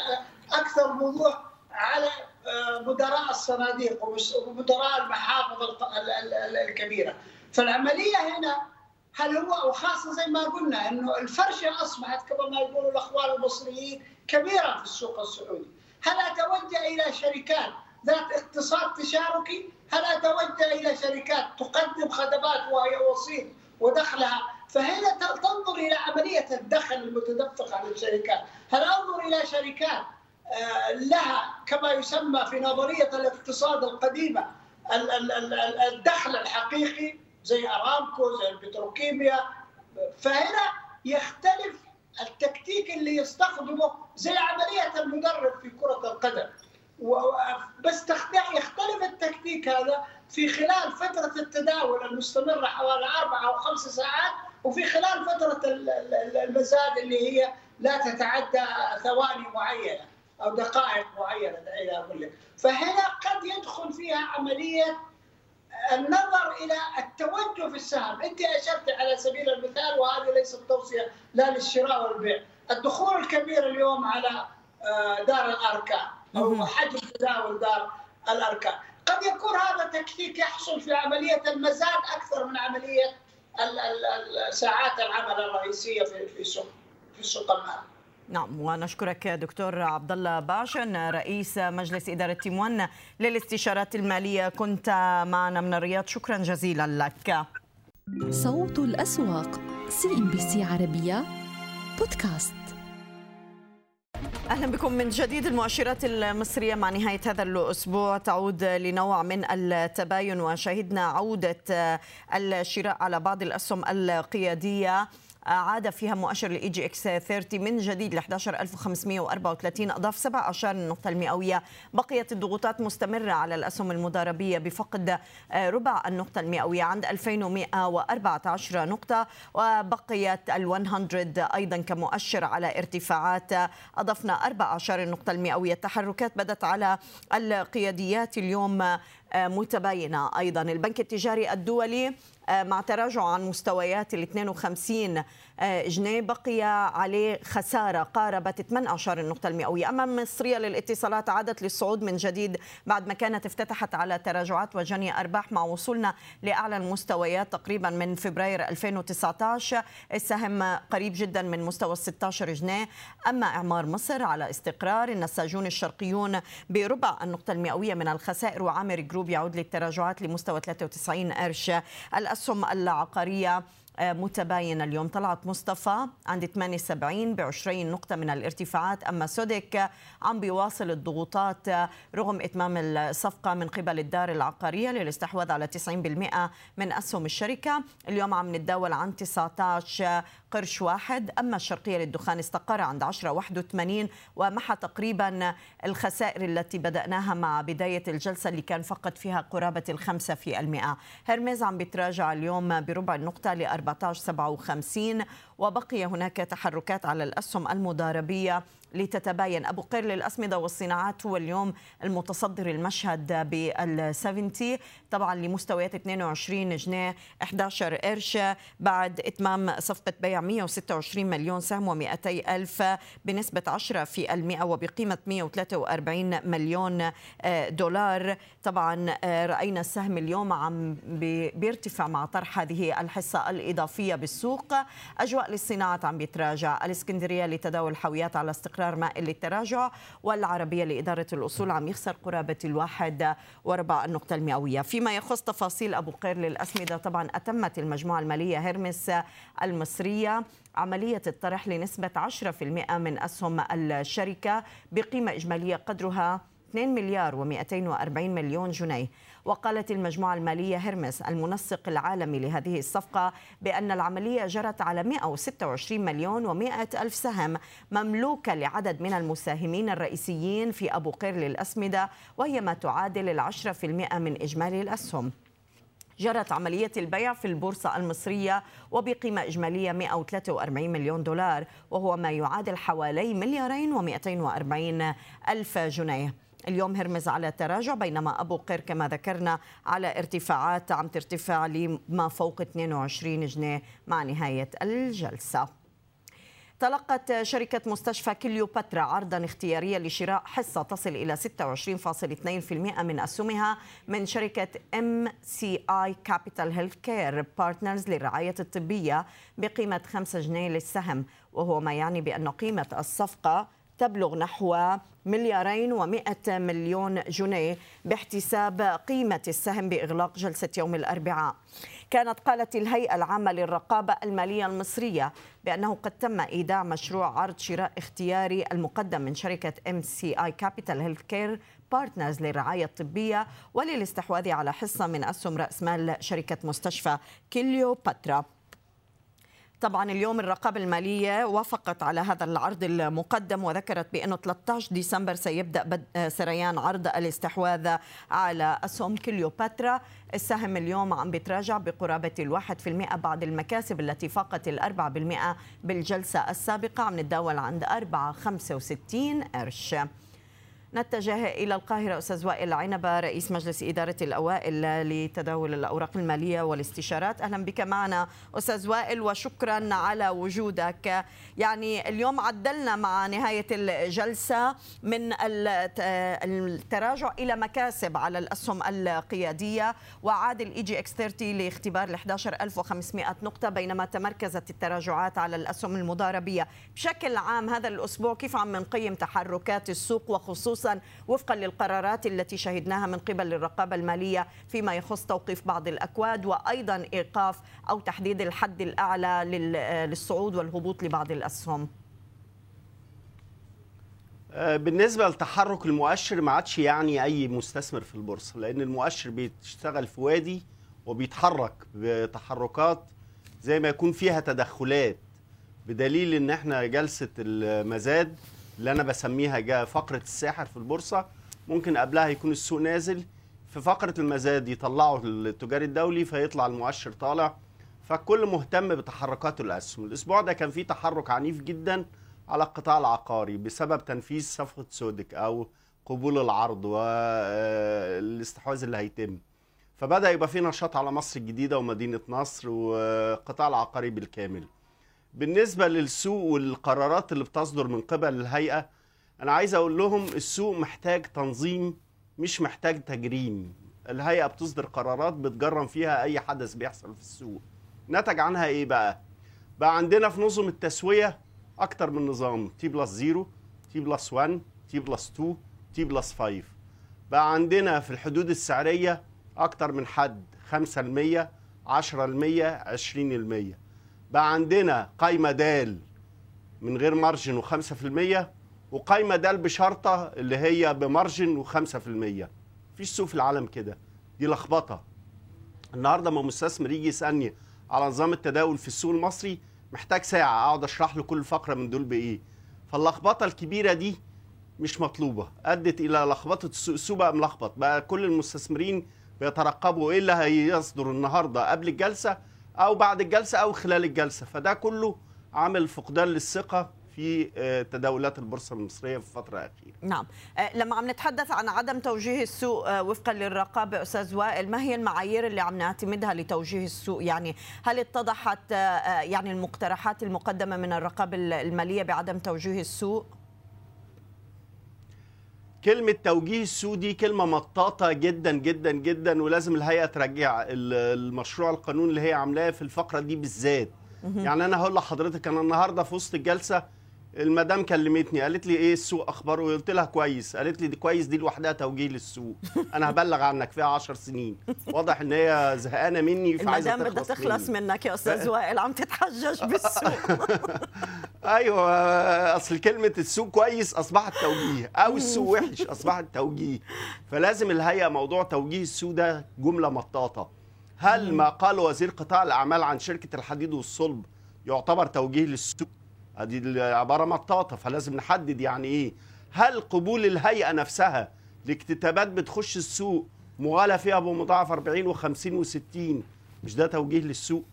أكثر وضوح على آه، مدراء الصناديق ومدراء المحافظ الكبيرة. فالعملية هنا هل هو وخاصه زي ما قلنا إنه الفرشة أصبحت كما ما يقولوا الأخوان المصريين كبيرة في السوق السعودي، هل أتوجه إلى شركات ذات اقتصاد تشاركي؟ هل أتوجه إلى شركات تقدم خدمات وهي وسيط ودخلها؟ فهنا تنظر إلى عملية الدخل المتدفق على الشركات، هل أنظر إلى شركات آه، لها كما يسمى في نظرية الاقتصاد القديمة الدخل الحقيقي؟ زي أرامكو زي البتروكيميا. فهنا يختلف التكتيك اللي يستخدمه زي عملية المدرب في كرة القدم. بس يختلف التكتيك هذا في خلال فترة التداول المستمرة حوالي أربع أو خمس ساعات وفي خلال فترة المزاد اللي هي لا تتعدى ثواني معينة أو دقائق معينة إلى فهنا قد يدخل فيها عملية النظر إلى التوجه في السهم، أنت أشرت على سبيل المثال وهذه ليست توصية لا للشراء والبيع، الدخول الكبير اليوم على آه، دار الأركان أو حجم تداول دار الأركان، قد يكون هذا تكتيك يحصل في عملية المزاد أكثر من عملية ساعات العمل الرئيسية في في سوق في سوق المال. نعم ونشكرك دكتور عبد الله باعشن رئيس مجلس إدارة Team One للاستشارات المالية. كنت معنا من الرياض. شكرا جزيلا لك. صوت الأسواق CNBC عربية بودكاست. أهلا بكم من جديد. المؤشرات المصرية مع نهاية هذا الأسبوع تعود لنوع من التباين وشهدنا عودة الشراء على بعض الأسهم القيادية. عاد فيها مؤشر ال EGX 30 من جديد ل 11534 أضاف 17 النقطه المئوية. بقيت الضغوطات مستمرة على الأسهم المضاربيه بفقد ربع النقطة المئوية عند 2114 نقطة. وبقيت ال 100 أيضا كمؤشر على ارتفاعات أضفنا 14 النقطه المئوية. التحركات بدت على القياديات اليوم متباينة أيضا. البنك التجاري الدولي آه، مع تراجع عن مستويات ال 52 آه، جنيه بقي عليه خسارة قاربت 18 النقطة المئوية. أما مصرية للاتصالات عادت للصعود من جديد بعد ما كانت افتتحت على تراجعات وجني أرباح مع وصولنا لأعلى المستويات تقريبا من فبراير 2019 السهم قريب جدا من مستوى 16 جنيه. أما إعمار مصر على استقرار النساجون الشرقيون بربع النقطة المئوية من الخسائر وعامر جروب يعود للتراجعات لمستوى 93 قرش. الأسهم العقارية آه، متباينة اليوم. طلعت مصطفى عند 78 ب 20 نقطة من الارتفاعات. أما سودك عم بيواصل الضغوطات آه، رغم إتمام الصفقة من قبل الدار العقارية للاستحواذ على 90% من أسهم الشركة. اليوم عم نتداول عن 19 قرش واحد. أما الشرقية للدخان استقر عند 10 81 ومحى تقريبا الخسائر التي بدأناها مع بداية الجلسة اللي كان فقط فيها قرابة الخمسة في المئة. هرمز عم بتراجع اليوم بربع النقطة ل 14.57 وبقي هناك تحركات على الأسهم المضاربية لتتباين. أبو قير للأسمدة والصناعات هو اليوم المتصدر المشهد بال 70 طبعا لمستويات 22 جنيه 11 قرش بعد إتمام صفقة بيع 126 مليون سهم و200 ألف بنسبة 10 في المئة وبقيمة 143 مليون دولار. طبعا رأينا السهم اليوم عم بيرتفع مع طرح هذه الحصة الإضافية بالسوق. أجواء للصناعات عم بيتراجع. الإسكندرية لتداول حاويات على استقرار استقرار مائل للتراجع والعربية لإدارة الأصول عم يخسر قرابة الواحد وربع النقطة المئوية. فيما يخص تفاصيل أبو قير للأسمدة طبعا أتمت المجموعة المالية هرمس المصرية عملية الطرح لنسبة 10% من أسهم الشركة بقيمة إجمالية قدرها 2 مليار و240 مليون جنيه. وقالت المجموعة المالية هرمس المنسق العالمي لهذه الصفقة بأن العملية جرت على 126 مليون و100 ألف سهم مملوكة لعدد من المساهمين الرئيسيين في أبو قير للأسمدة وهي ما تعادل العشرة في المئة من إجمالي الأسهم. جرت عملية البيع في البورصة المصرية وبقيمة إجمالية 143 مليون دولار وهو ما يعادل حوالي مليارين و240 ألف جنيه. اليوم هيرميس على تراجع بينما أبو قير كما ذكرنا على ارتفاعات عم ترتفع لما فوق 22 جنيه مع نهاية الجلسة. تلقت شركة مستشفى كليوباترا عرضا اختياريا لشراء حصة تصل إلى 26.2% من أسهمها من شركة MCI Capital Healthcare Partners للرعاية الطبية بقيمة 5 جنيه للسهم وهو ما يعني بأن قيمة الصفقة تبلغ نحو مليارين ومئة مليون جنيه باحتساب قيمة السهم بإغلاق جلسة يوم الأربعاء. كانت قالت الهيئة العامة للرقابة المالية المصرية بأنه قد تم إيداع مشروع عرض شراء اختياري المقدم من شركة Capital Healthcare Partners للرعاية الطبية وللاستحواذ على حصة من أسهم رأس مال شركة مستشفى كيليوباترا. طبعا اليوم الرقابة المالية وافقت على هذا العرض المقدم وذكرت بأنه 13 ديسمبر سيبدأ سريان عرض الاستحواذ على أسهم كليوباترا. السهم اليوم عم بيتراجع بقرابة الواحد في المئة بعد المكاسب التي فاقت الأربعة بالمئة بالجلسة السابقة. عم نتداول عند أربعة خمسة وستين قرش. نتجه إلى القاهرة أستاذ وائل عنبة رئيس مجلس إدارة الأوائل لتداول الأوراق المالية والاستشارات. أهلا بك معنا أستاذ وائل وشكرا على وجودك. يعني اليوم عدلنا مع نهاية الجلسة من التراجع إلى مكاسب على الأسهم القيادية وعاد ال EGX 30 لاختبار ال 11500 نقطة بينما تمركزت التراجعات على الأسهم المضاربية. بشكل عام هذا الأسبوع كيف عم نقيم تحركات السوق وخصوصا خصوصا وفقا للقرارات التي شهدناها من قبل الرقابة المالية فيما يخص توقيف بعض الأكواد وأيضا إيقاف أو تحديد الحد الأعلى للصعود والهبوط لبعض الأسهم. آه، بالنسبة لتحرك المؤشر ما عادش يعني أي مستثمر في البورصة لأن المؤشر بيشتغل في وادي وبيتحرك بتحركات زي ما يكون فيها تدخلات بدليل إن إحنا جلسة المزاد اللي أنا بسميها فقرة الساحر في البورصة ممكن قبلها يكون السوق نازل في فقرة المزاد يطلعوا التجاري الدولي فيطلع المؤشر طالع فالكل مهتم بتحركات الاسهم الأسبوع ده كان في تحرك عنيف جدا على القطاع العقاري بسبب تنفيذ صفقة سودك أو قبول العرض والاستحواذ اللي هيتم. فبدأ يبقى في نشاط على مصر الجديدة ومدينة نصر والقطاع العقاري بالكامل. بالنسبة للسوق والقرارات اللي بتصدر من قبل الهيئة أنا عايز أقول لهم السوق محتاج تنظيم مش محتاج تجريم. الهيئة بتصدر قرارات بتجرم فيها أي حدث بيحصل في السوق. نتج عنها إيه بقى؟ بقى عندنا في نظم التسوية أكتر من نظام T plus 0 T plus 1 T plus 2 T plus 5 بقى عندنا في الحدود السعرية أكتر من حد 5% 10% 20% بقى عندنا قايمة دال من غير مارجن و5% وقايمة دال بشرطة اللي هي بمارجن و5% مفيش سوق في العالم كده. دي لخبطة. النهارده ما مستثمر يجي يسألني على نظام التداول في السوق المصري محتاج ساعة أقعد أشرح له كل فقرة من دول بإيه. فاللخبطة الكبيرة دي مش مطلوبة. أدت إلى لخبطة السوق. السوق بقى ملخبط. بقى كل المستثمرين بيترقبوا إيه اللي هيصدر النهارده قبل الجلسة؟ أو بعد الجلسة أو خلال الجلسة فده كله عامل فقدان للثقة في آه، تداولات البورصة المصرية في الفترة الأخيرة. نعم، آه، لما عم نتحدث عن عدم توجيه السوق آه، وفقا للرقابة أستاذ وائل، ما هي المعايير اللي عم نعتمدها لتوجيه السوق؟ يعني هل اتضحت يعني المقترحات المقدمة من الرقابة المالية بعدم توجيه السوق؟ كلمة توجيه السوق دي كلمة مطاطة جدا جدا جدا ولازم الهيئة ترجع المشروع القانون اللي هي عاملاه في الفقرة دي بالذات. يعني أنا هقول لحضرتك أنا النهاردة في وسط الجلسة المدام كلمتني قالت لي إيه السوق أخباره؟ قلت لها كويس. قالت لي دي كويس دي لوحدها توجيه للسوق. أنا هبلغ عنك فيها 10 سنين. واضح إن هي زهقانة مني فعايزة المدام بدها تخلص مني. منك يا أستاذ وائل عم تتحجج بالسوق. أيوه أصل كلمة السوق كويس أصبحت توجيه أو السوق وحش أصبحت توجيه. فلازم الهيئة موضوع توجيه السوق ده جملة مطاطة. هل ما قال وزير قطاع الأعمال عن شركة الحديد والصلب يعتبر توجيه للسوق؟ ادي العباره مطاطة فلازم نحدد يعني إيه. هل قبول الهيئة نفسها لاكتتابات بتخش السوق مغالى فيها بمضاعف 40 و50 و60 مش ده توجيه للسوق؟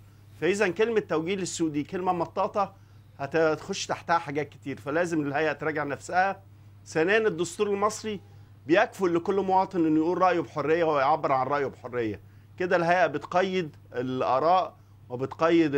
فإذا كلمة توجيه للسوق دي كلمة مطاطة هتخش تحتها حاجات كتير فلازم الهيئة تراجع نفسها. ثانيا الدستور المصري بيكفل لكل مواطن إنه يقول رأيه بحرية ويعبر عن رأيه بحرية. كده الهيئة بتقيد الآراء وبتقيد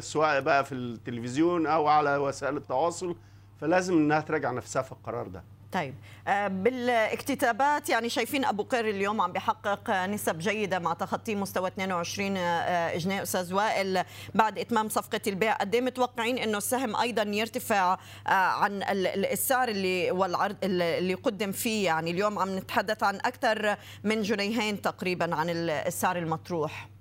سواء بقى في التلفزيون أو على وسائل التواصل فلازم إنها تراجع نفسها في القرار ده. طيب. آه، بالاكتتابات يعني شايفين أبو قير اليوم عم بيحقق نسب جيدة مع تخطي مستوى 22 آه، جنيه أستاذ وائل بعد إتمام صفقة البيع قد إيه متوقعين إنه السهم أيضا يرتفع آه، عن السعر اللي والعرض اللي قدم فيه؟ يعني اليوم عم نتحدث عن أكثر من جنيهين تقريبا عن السعر المطروح.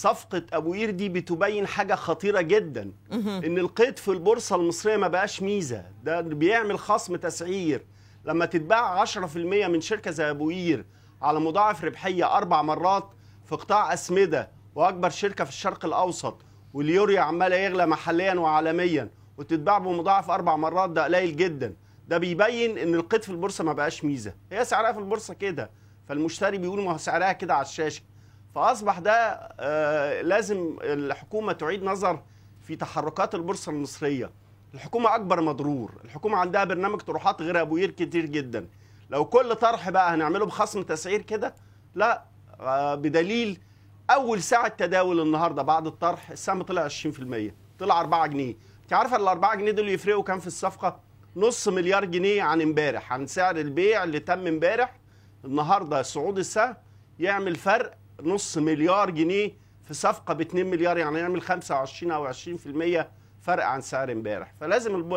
صفقة أبو قير دي بتبين حاجة خطيرة جدا إن القيد في البورصة المصرية ما بقاش ميزة. ده بيعمل خصم تسعير. لما تتباع 10% من شركة زي أبو قير على مضاعف ربحية أربع مرات في قطاع أسمدة وأكبر شركة في الشرق الأوسط واليوريا عماله يغلى محليا وعالميا وتتباع بمضاعف أربع مرات ده قليل جدا. ده بيبين إن القيد في البورصة ما بقاش ميزة. هي سعرها في البورصة كده فالمشتري بيقول ما سعرها كده على الشاشة. فأصبح ده آه لازم الحكومة تعيد نظر في تحركات البورصة المصرية. الحكومة أكبر مضرور. الحكومة عندها برنامج طروحات غير أبو قير كتير جدا. لو كل طرح بقى هنعمله بخصم تسعير كده لا آه بدليل أول ساعة تداول النهارده بعد الطرح السهم طلع 20% طلع 4 جنيه. أنت عارفة ال 4 جنيه دول يفرقوا كام في الصفقة؟ نص مليار جنيه عن امبارح عن سعر البيع اللي تم امبارح. النهارده صعود السهم يعمل فرق نص مليار جنيه في صفقة ب 2 مليار يعني يعمل 25 أو 20% فرق عن سعر امبارح. فلازم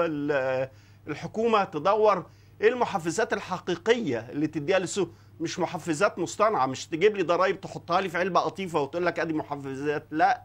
الحكومة تدور إيه المحفزات الحقيقية اللي تديها للسوق مش محفزات مصطنعة مش تجيب لي ضرايب تحطها لي في علبة قطيفة وتقول لك أدي محفزات. لا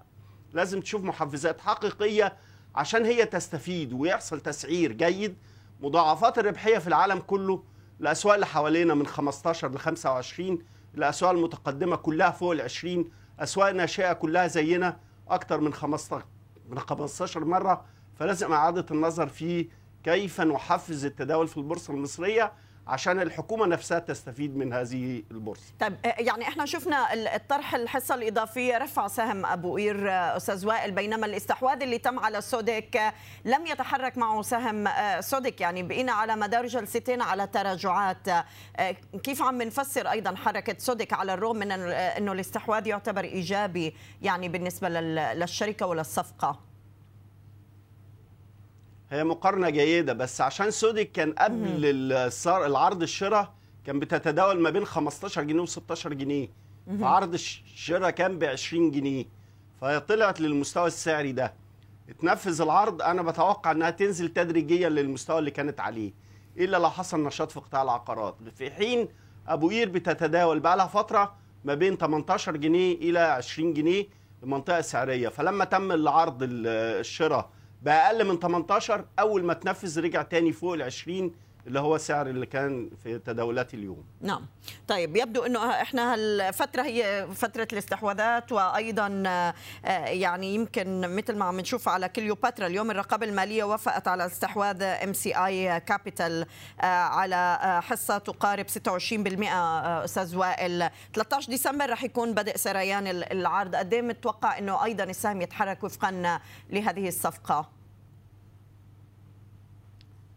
لازم تشوف محفزات حقيقية عشان هي تستفيد ويحصل تسعير جيد. مضاعفات الربحية في العالم كله الاسواق اللي حوالينا من 15 ل 25 الأسواق المتقدمة كلها فوق ال 20 اسواق ناشئه كلها زينا أكتر من 15 من 15 مرة. فلازم إعادة النظر في كيف نحفز التداول في البورصة المصرية عشان الحكومة نفسها تستفيد من هذه البورصة. طيب آه، يعني إحنا شفنا ال- الطرح الحصة الإضافية رفع سهم أبو قير آه، أستاذ وائل بينما الاستحواذ اللي تم على سودك آه، لم يتحرك معه سهم سودك يعني بقينا على مدار جلستين على تراجعات. كيف عم نفسر أيضا حركة سودك على الرغم من إنه الاستحواذ يعتبر إيجابي يعني بالنسبة لل- للشركة وللصفقة؟ هي مقارنة جيدة بس عشان سودك كان قبل العرض الشراء كان بتتداول ما بين 15 جنيه و16 جنيه. فعرض الش- الشراء كان ب 20 جنيه. فهي طلعت للمستوى السعري ده. اتنفذ العرض أنا بتوقع إنها تنزل تدريجيا للمستوى اللي كانت عليه. إلا لو حصل نشاط في قطاع العقارات. في حين أبو قير بتتداول بقى لها فترة ما بين 18 جنيه إلى 20 جنيه المنطقة السعرية. فلما تم العرض ال- الشراء بأقل من 18 أول ما تنفذ رجع تاني فوق ال 20 اللي هو السعر اللي كان في تداولات اليوم. نعم. طيب يبدو إنه إحنا هالفترة هي فترة الاستحواذات وأيضا آه، يعني يمكن مثل ما عم نشوف على كليوباترا اليوم الرقابة المالية وافقت على استحواذ MCI Capital على آه، حصة تقارب 26% آه، أستاذ وائل. 13 ديسمبر رح يكون بدء سريان ال- العرض. قد إيه متوقع إنه أيضا السهم يتحرك وفقا لهذه الصفقة؟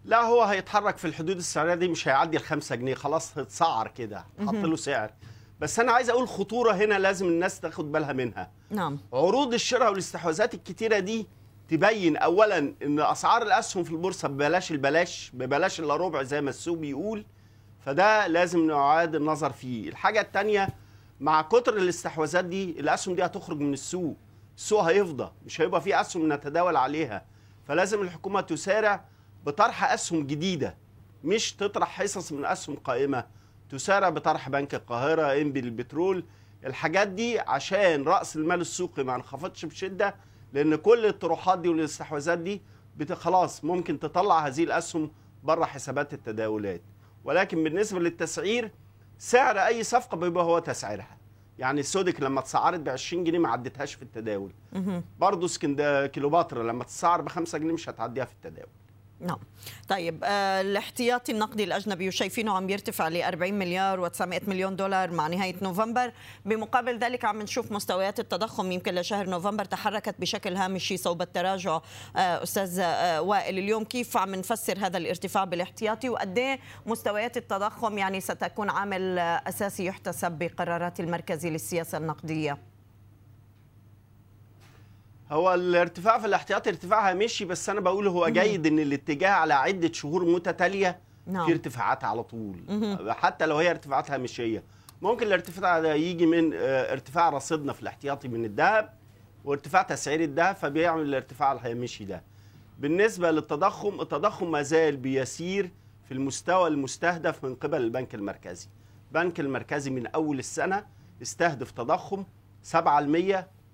لا هو هيتحرك في الحدود السعرية دي مش هيعدي ال 5 جنيه. خلاص هيتسعر كده حط له سعر. بس أنا عايز أقول خطورة هنا لازم الناس تاخد بالها منها. نعم. عروض الشراء والاستحواذات الكتيرة دي تبين اولا إن أسعار الأسهم في البورصة ببلاش البلاش ببلاش إلا ربع زي ما السوق بيقول. فده لازم نعاد النظر فيه. الحاجة الثانية مع كتر الاستحواذات دي الأسهم دي هتخرج من السوق. السوق هيفضى مش هيبقى فيه أسهم نتداول عليها. فلازم الحكومة تسارع بطرح أسهم جديدة. مش تطرح حصص من أسهم قائمة. تسارع بطرح بنك القاهرة إنبي البترول. الحاجات دي عشان رأس المال السوقي ما انخفضش بشدة لأن كل الطروحات دي والاستحواذات دي خلاص ممكن تطلع هذه الأسهم بره حسابات التداولات. ولكن بالنسبة للتسعير سعر أي صفقة بيبقى هو تسعيرها. يعني السودك لما اتسعرت ب 20 جنيه ما عدتهاش في التداول. برضه كيلوباترا لما تتسعر ب 5 جنيه مش هتعديها في التداول. نعم. طيب آه، الاحتياطي النقدي الأجنبي وشايفينه عم يرتفع ل 40 مليار و900 مليون دولار مع نهاية نوفمبر. بمقابل ذلك عم نشوف مستويات التضخم يمكن لشهر نوفمبر تحركت بشكل هامشي صوب التراجع. آه، أستاذ آه، وائل اليوم كيف عم نفسر هذا الارتفاع بالاحتياطي وقد إيه مستويات التضخم يعني ستكون عامل أساسي يحتسب بقرارات المركزي للسياسة النقدية؟ هو الارتفاع في الاحتياطي ارتفاعها مشي بس أنا بقول هو جيد إن الاتجاه على عدة شهور متتالية نعم. في ارتفاعات على طول. حتى لو هي ارتفاعات هامشيه ممكن الارتفاع ده يجي من آه، ارتفاع رصيدنا في الاحتياطي من الذهب وارتفاع تسعير الذهب فبيعمل الارتفاع الهامشي ده. بالنسبة للتضخم التضخم ما زال بيسير في المستوى المستهدف من قبل البنك المركزي. البنك المركزي من أول السنة استهدف تضخم 7%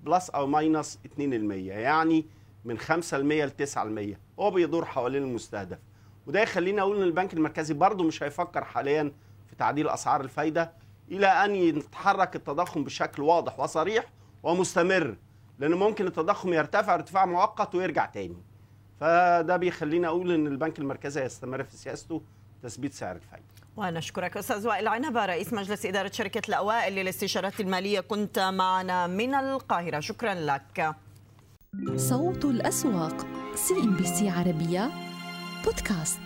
plus أو minus 2% يعني من 5% ل 9% هو بيدور حوالين المستهدف. وده يخلينا أقول إن البنك المركزي برضه مش هيفكر حاليا في تعديل أسعار الفايدة إلى أن يتحرك التضخم بشكل واضح وصريح ومستمر لأن ممكن التضخم يرتفع ارتفاع مؤقت ويرجع تاني. فده بيخلينا أقول إن البنك المركزي هيستمر في سياسته تثبيت سعر الفايدة. ونشكرك أستاذ وائل عنبه رئيس مجلس إدارة شركة الاوائل للاستشارات المالية. كنت معنا من القاهرة. شكرا لك. صوت الأسواق سي ام بي سي عربية بودكاست.